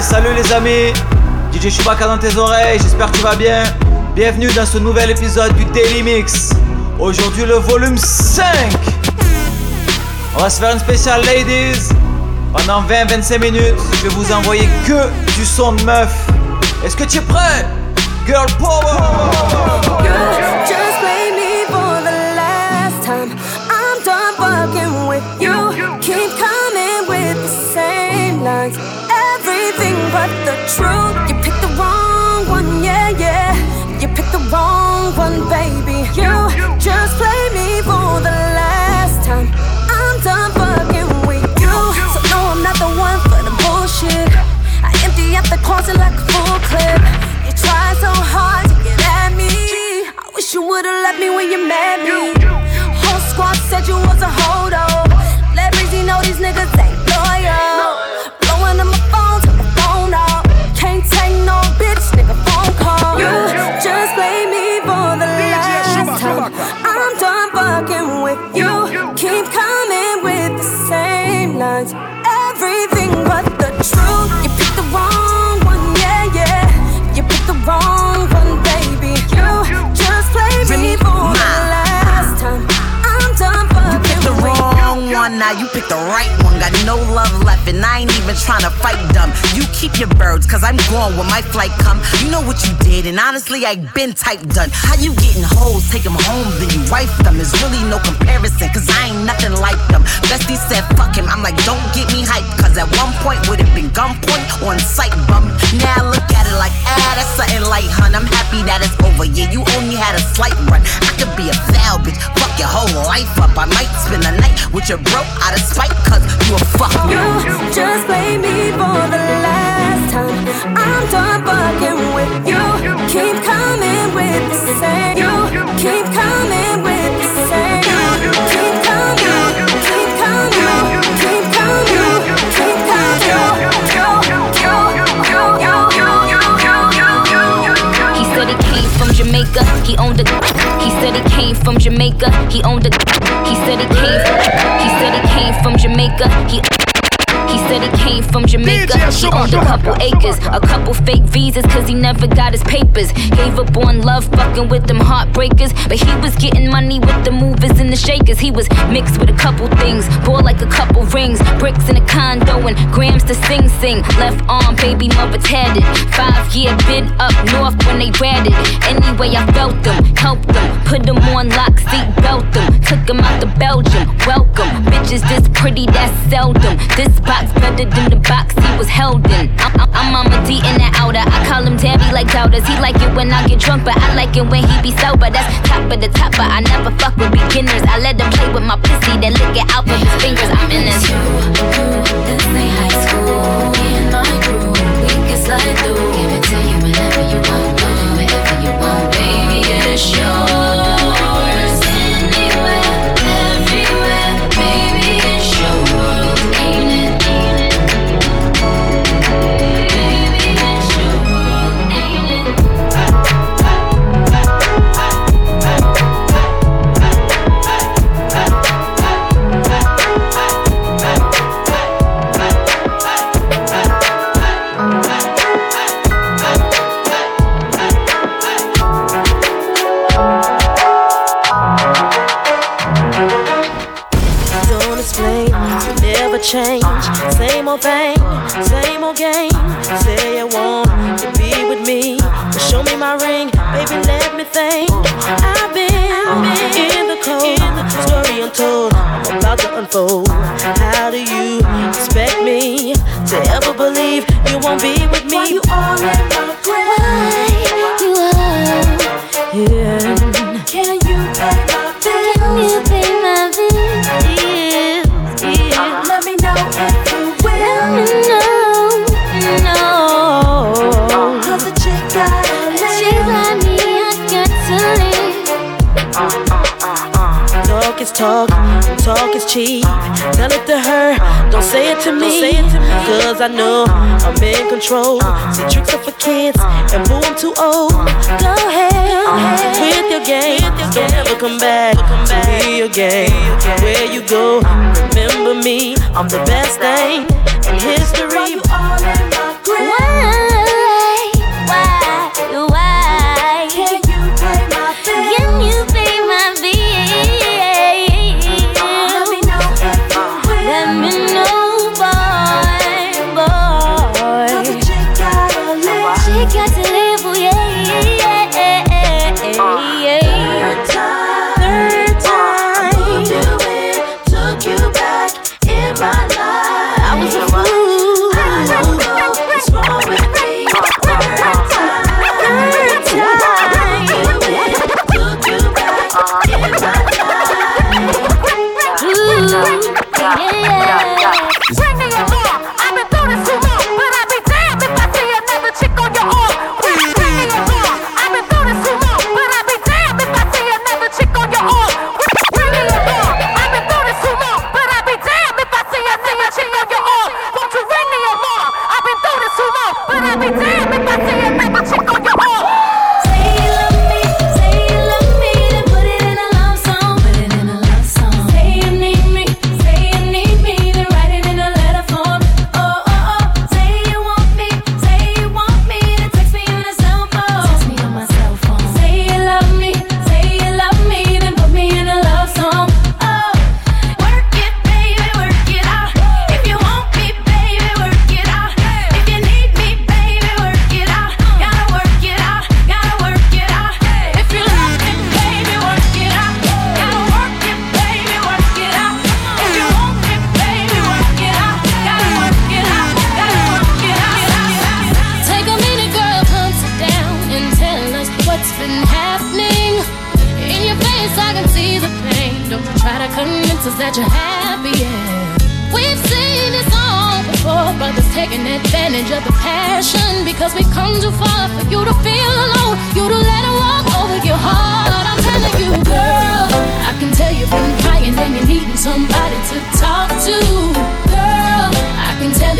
Salut les amis DJ Chewbacca dans tes oreilles, j'espère que tu vas bien. Bienvenue dans ce nouvel épisode du Daily Mix. Aujourd'hui le volume 5. On va se faire une spéciale ladies. Pendant 20-25 minutes, je vais vous envoyer que du son de meuf. Est-ce que tu es prêt? Girl power Girl, but one, now you picked the right one. Got no love left, and I ain't even trying to fight dumb. You keep your birds, cause I'm gone when my flight come. You know what you did, and honestly, I been type done. How you getting hoes, take them home, then you wife them. There's really no comparison, cause I ain't nothing like them. Bestie said, fuck him. I'm like, don't get me hyped, cause at one point would have been gunpoint on sight bum. Now I look at it like, ah, that's something light, hun. I'm happy that it's over. Yeah, you only had a slight run. I could be a foul bitch, fuck your whole life up. I might spend the night with your bro out of spite, cause you a fuck. You just play me for the last time. I'm done fucking with you. Keep coming with the same. You keep coming with the same. Keep coming, keep coming, keep coming, You keep coming. You keep coming. You keep coming. He said he came from Jamaica. He owned a. He said he came from Jamaica. He owned a. He said he came. He said he came from Jamaica. He. He said he came from Jamaica. He owned a couple acres, a couple fake visas, cause he never got his papers. Gave up on love, fucking with them heartbreakers. But he was getting money with the movers and the shakers. He was mixed with a couple things, bought like a couple rings, bricks in a condo, and grams to sing sing. Left arm, baby mother tatted. Five year bid up north when they ratted. Anyway, I felt them, helped them, put them on lock, seat belt them. Took them out to Belgium, welcome. Bitches this pretty, that's seldom. This box better than the box he was held in. I'm, I'm, D in the outer. I call him Tabby like doubters. He like it when I get drunk, but I like it when he be sober. That's top of the top, but I never fuck with beginners. I let him play with my pussy, then lick it out with his fingers. I'm in this. This ain't high change. Same old thing, same old game. Say you want to be with me, but show me my ring, baby. Let me think. I've been in the cold, story untold. I'm about to unfold. How do you expect me to ever believe you won't be with me? Why you all in my grave? You are, yeah. Talk is talk, talk is cheap. Tell it to her, don't say it to me. Cause I know I'm in control. See, tricks are for kids, and boo, I'm too old. Go ahead with your game. Don't ever come back to me again. Where you go, remember me. I'm the best thing in history.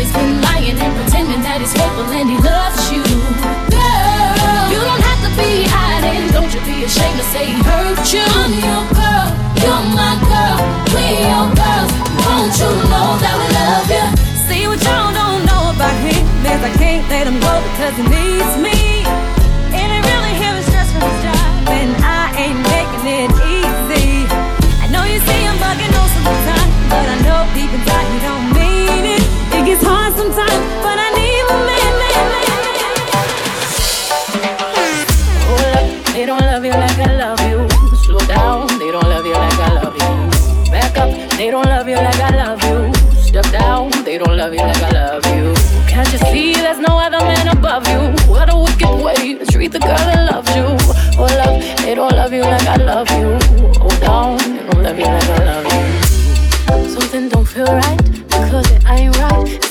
he's been lying and pretending that he's hopeful and he loves you. Girl, you don't have to be hiding. Don't you be ashamed to say he hurt you. I'm your girl, you're my girl. We your girls. Won't you know that we love you? See what y'all don't know about him is I can't let him go because he needs me. And it really him is stressed from his job, and I ain't making it easy. I know you see him bugging most of time, but I it's hard sometimes, but I need my man, man, man. Hold up, they don't love you like I love you. Slow down, they don't love you like I love you. Back up, they don't love you like I love you. Step down, they don't love you like I love you. Can't you see there's no other man above you? What a wicked way to treat the girl that loves you. Hold up, they don't love you like I love you.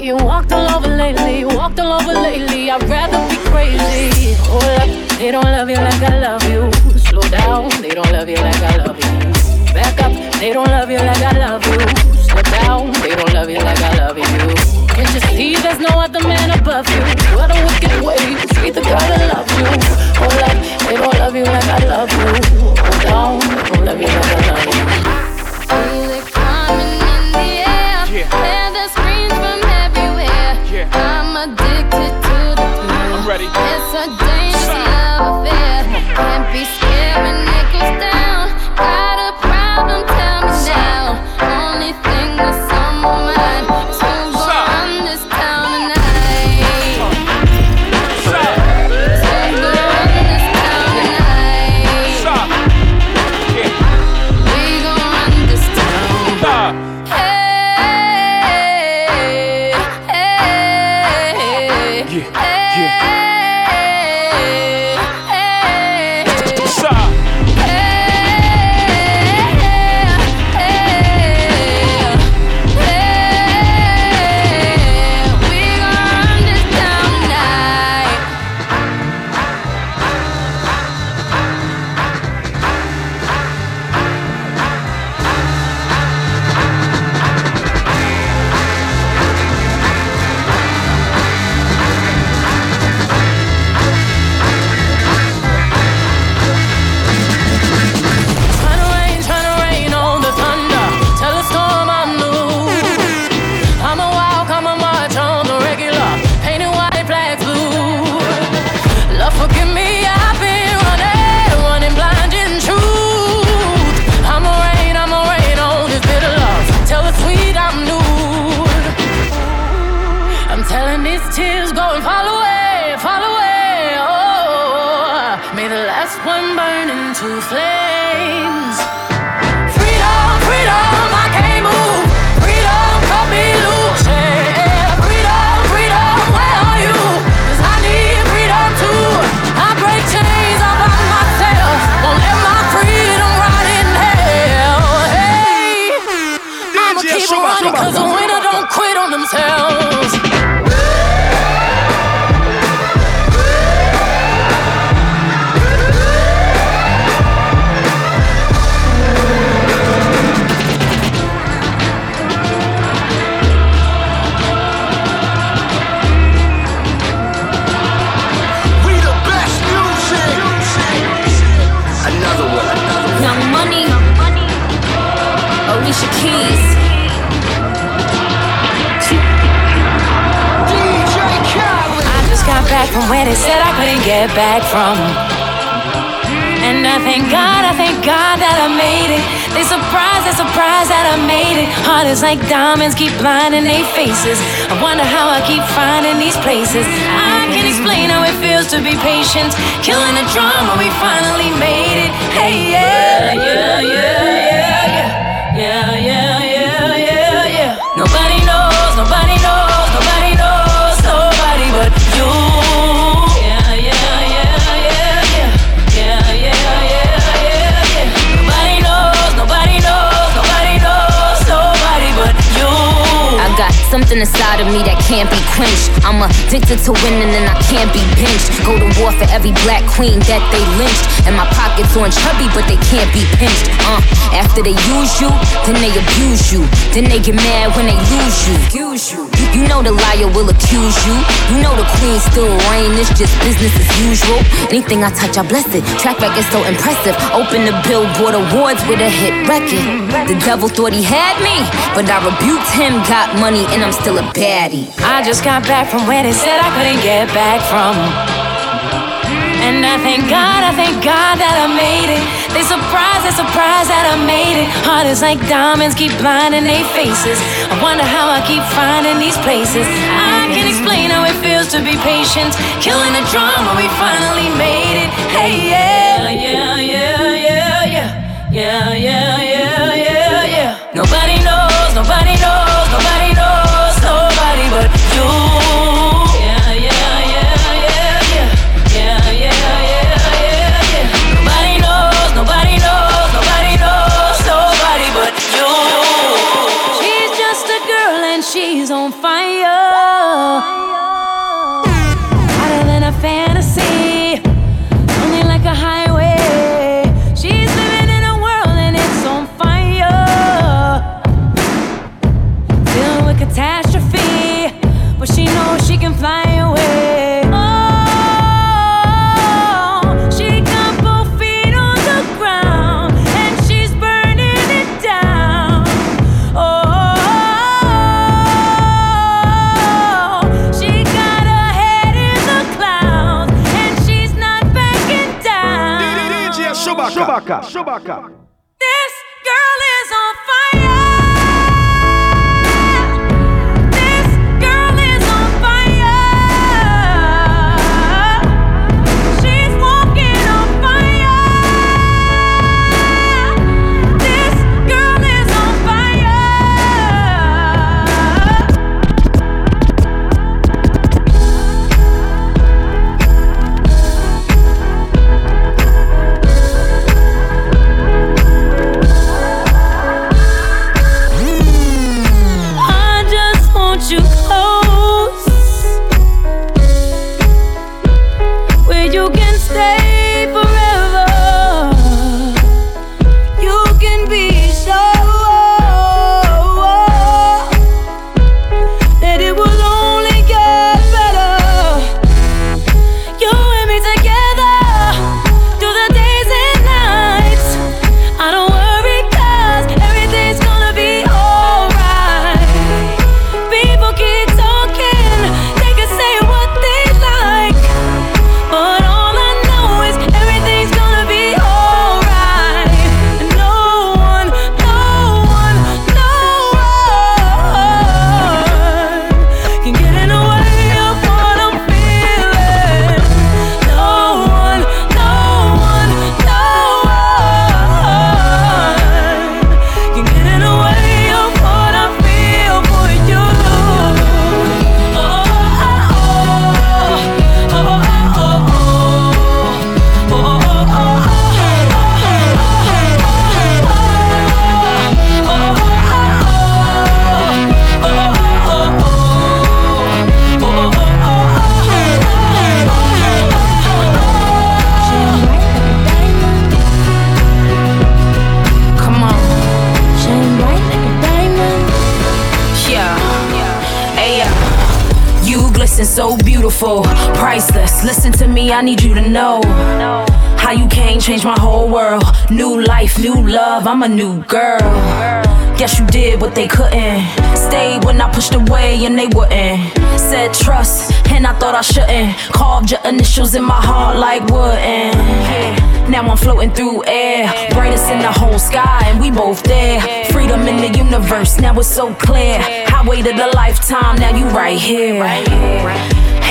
being walked all over lately, walked all over lately. I'd rather be crazy. Oh, Hold up, they don't love you like I love you. Slow down, they don't love you like I love you. Back up, they don't love you like I love you. Slow down, they don't love you like I love you. Can't you see there's no other man above you? Slave. Get back from. And I thank God, I thank God that I made it. They surprised, they surprised that I made it. Heart is like diamonds, keep blinding their faces. I wonder how I keep finding these places. I can explain how it feels to be patient. Killing the drama, we finally made it. Hey, yeah, yeah, yeah. Inside of me that can't be quenched. I'm addicted to winning and I can't be pinched. Go to war for every black queen that they lynched. And my pockets on chubby, but they can't be pinched. Uh, after they use you, then they abuse you. Then they get mad when they lose you. Use you. You know the liar will accuse you. You know the queen still reign. It's just business as usual. Anything I touch, I bless it. Track record so impressive. Open the Billboard Awards with a hit record. The devil thought he had me, but I rebuked him. Got money and I'm still a baddie. I just got back from where they said I couldn't get back from. And I thank God, I thank God surprised, that I made it. Heart is like diamonds, keep blinding their faces. I wonder how I keep finding these places. I can explain how it feels to be patient. Killing the drama, we finally made it. Hey, yeah, yeah, yeah, yeah, yeah. Yeah, yeah, yeah, yeah, yeah. Nobody knows, nobody knows, Chewbacca. And so beautiful, priceless. Listen to me, I need you to know how you came, changed my whole world. New life, new love, I'm a new girl. Guess you did what they couldn't. Stayed when I pushed away and they wouldn't. Said trust, and I thought I shouldn't. Carved your initials in my heart like wooden. Now I'm floating through air, brightest in the whole sky, and we both there. Freedom in the universe, now it's so clear. I waited a lifetime, now you right here.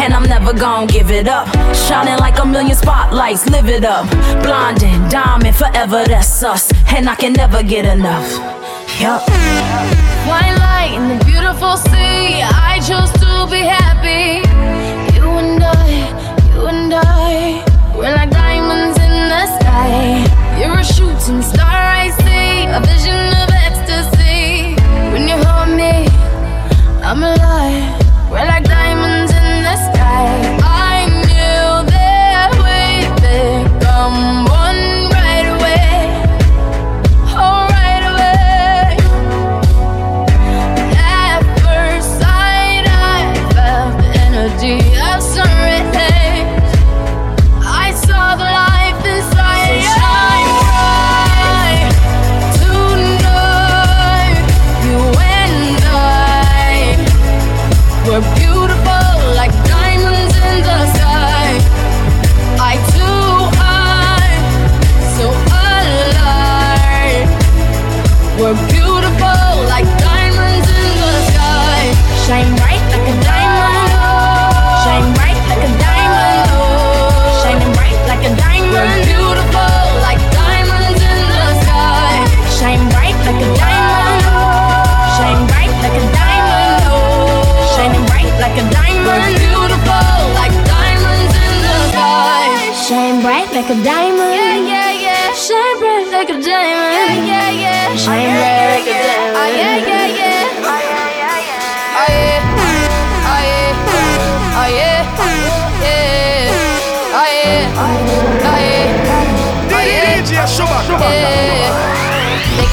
And I'm never gonna give it up. Shining like a million spotlights, live it up. Blinding, diamond, forever, that's us. And I can never get enough. Yup. White light in the beautiful sea. I chose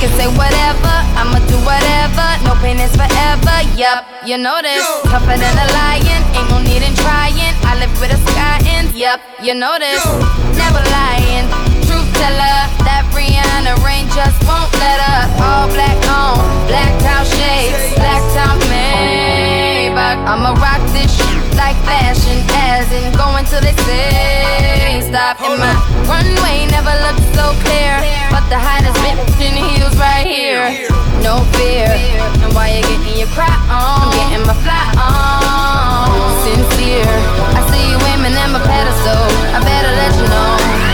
can say whatever, I'ma do whatever. No pain is forever, yup, you know this. Tougher than a lion, ain't no need in trying. I live with a sky in, yup, you know this. Never lying, truth teller. That Rihanna rain just won't let her. All black on, black out shades, black out Maybach. I'ma rock this shit like fashion, as in going till they say stop. And my runway never looked so clear, but the hottest bitch in heels right here. No fear, and while you're getting your cry on, I'm getting my fly on. Sincere, I see you women in my pedestal. I better let you know.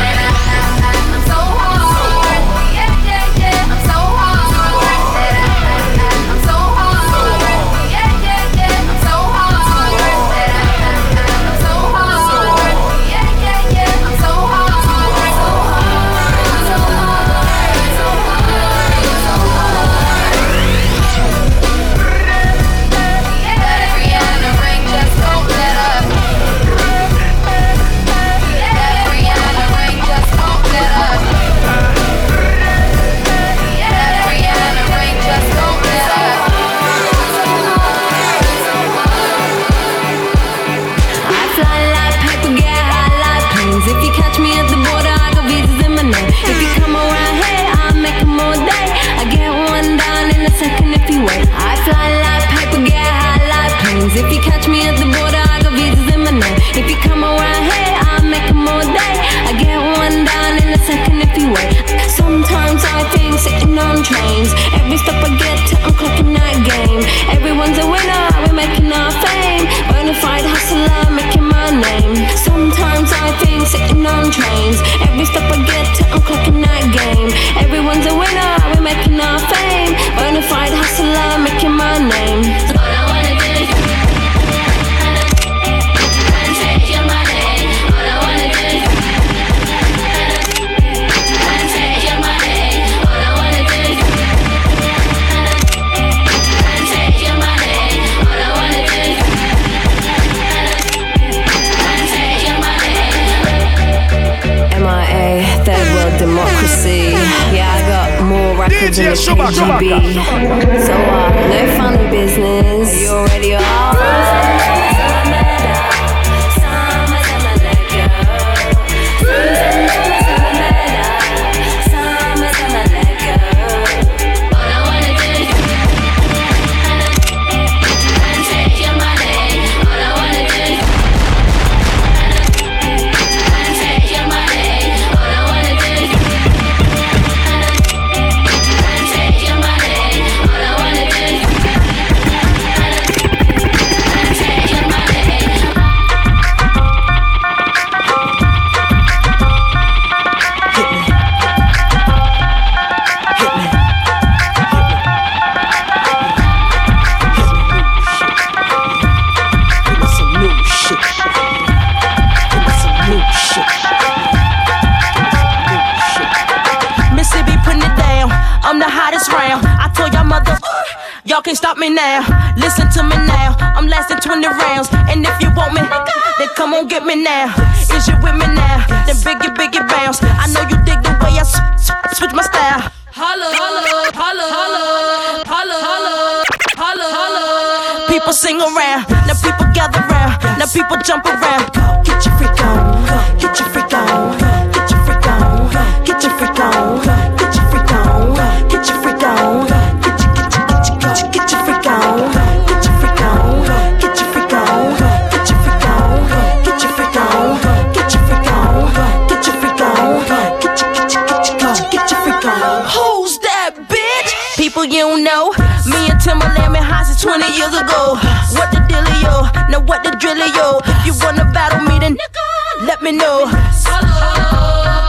Democracy. Yeah, I got more records than the. KGB. So uh, no funny business. You already are. Can't stop me now. Listen to me now, I'm lasting 20 rounds. And if you want me, then come on get me now. Is you with me now? Then biggie, biggie bounce. I know you dig the way I switch my style. Holla, holla, holla, holla, holla, holla, holla, holla. People sing around, now people gather round, now people jump around. Get your freak on, get your freak you don't know. Me and Timbaland been high since 20 years ago. What the dealio? Now what the drillio? If you wanna battle me, then let me know.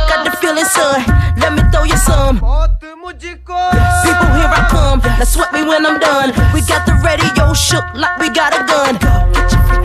Got the feeling, son. Let me throw you some. People, here I come. Now sweat me when I'm done. We got the radio shook like we got a gun.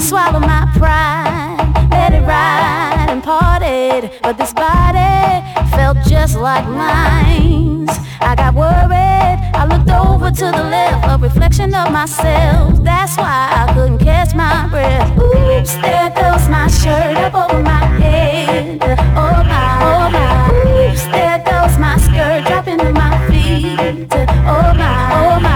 Swallow my pride, let it ride and parted. But this body felt just like mine. I got worried. I looked over to the left, a reflection of myself. That's why I couldn't catch my breath. Oops, there goes my shirt up over my head. Oh my, oh my. Oops, there goes my skirt dropping to my feet. Oh my, oh my.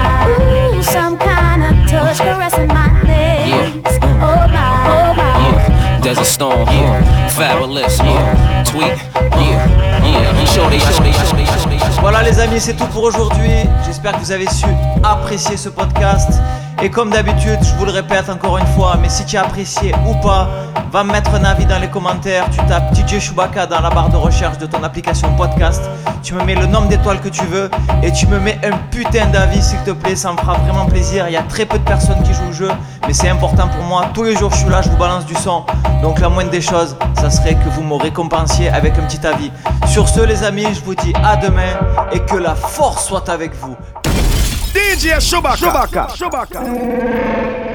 Voilà les amis, c'est tout pour aujourd'hui. J'espère que vous avez su apprécier ce podcast. Et comme d'habitude, je vous le répète encore une fois, mais si tu as apprécié ou pas, va me mettre un avis dans les commentaires. Tu tapes DJ Chewbacca dans la barre de recherche de ton application podcast. Tu me mets le nombre d'étoiles que tu veux et tu me mets un putain d'avis s'il te plaît. Ça me fera vraiment plaisir. Il y a très peu de personnes qui jouent au jeu, mais c'est important pour moi. Tous les jours, je suis là, je vous balance du son. Donc la moindre des choses, ça serait que vous me récompensiez avec un petit avis. Sur ce, les amis, je vous dis à demain et que la force soit avec vous. DJ Chewbacca. Chewbacca. Chewbacca.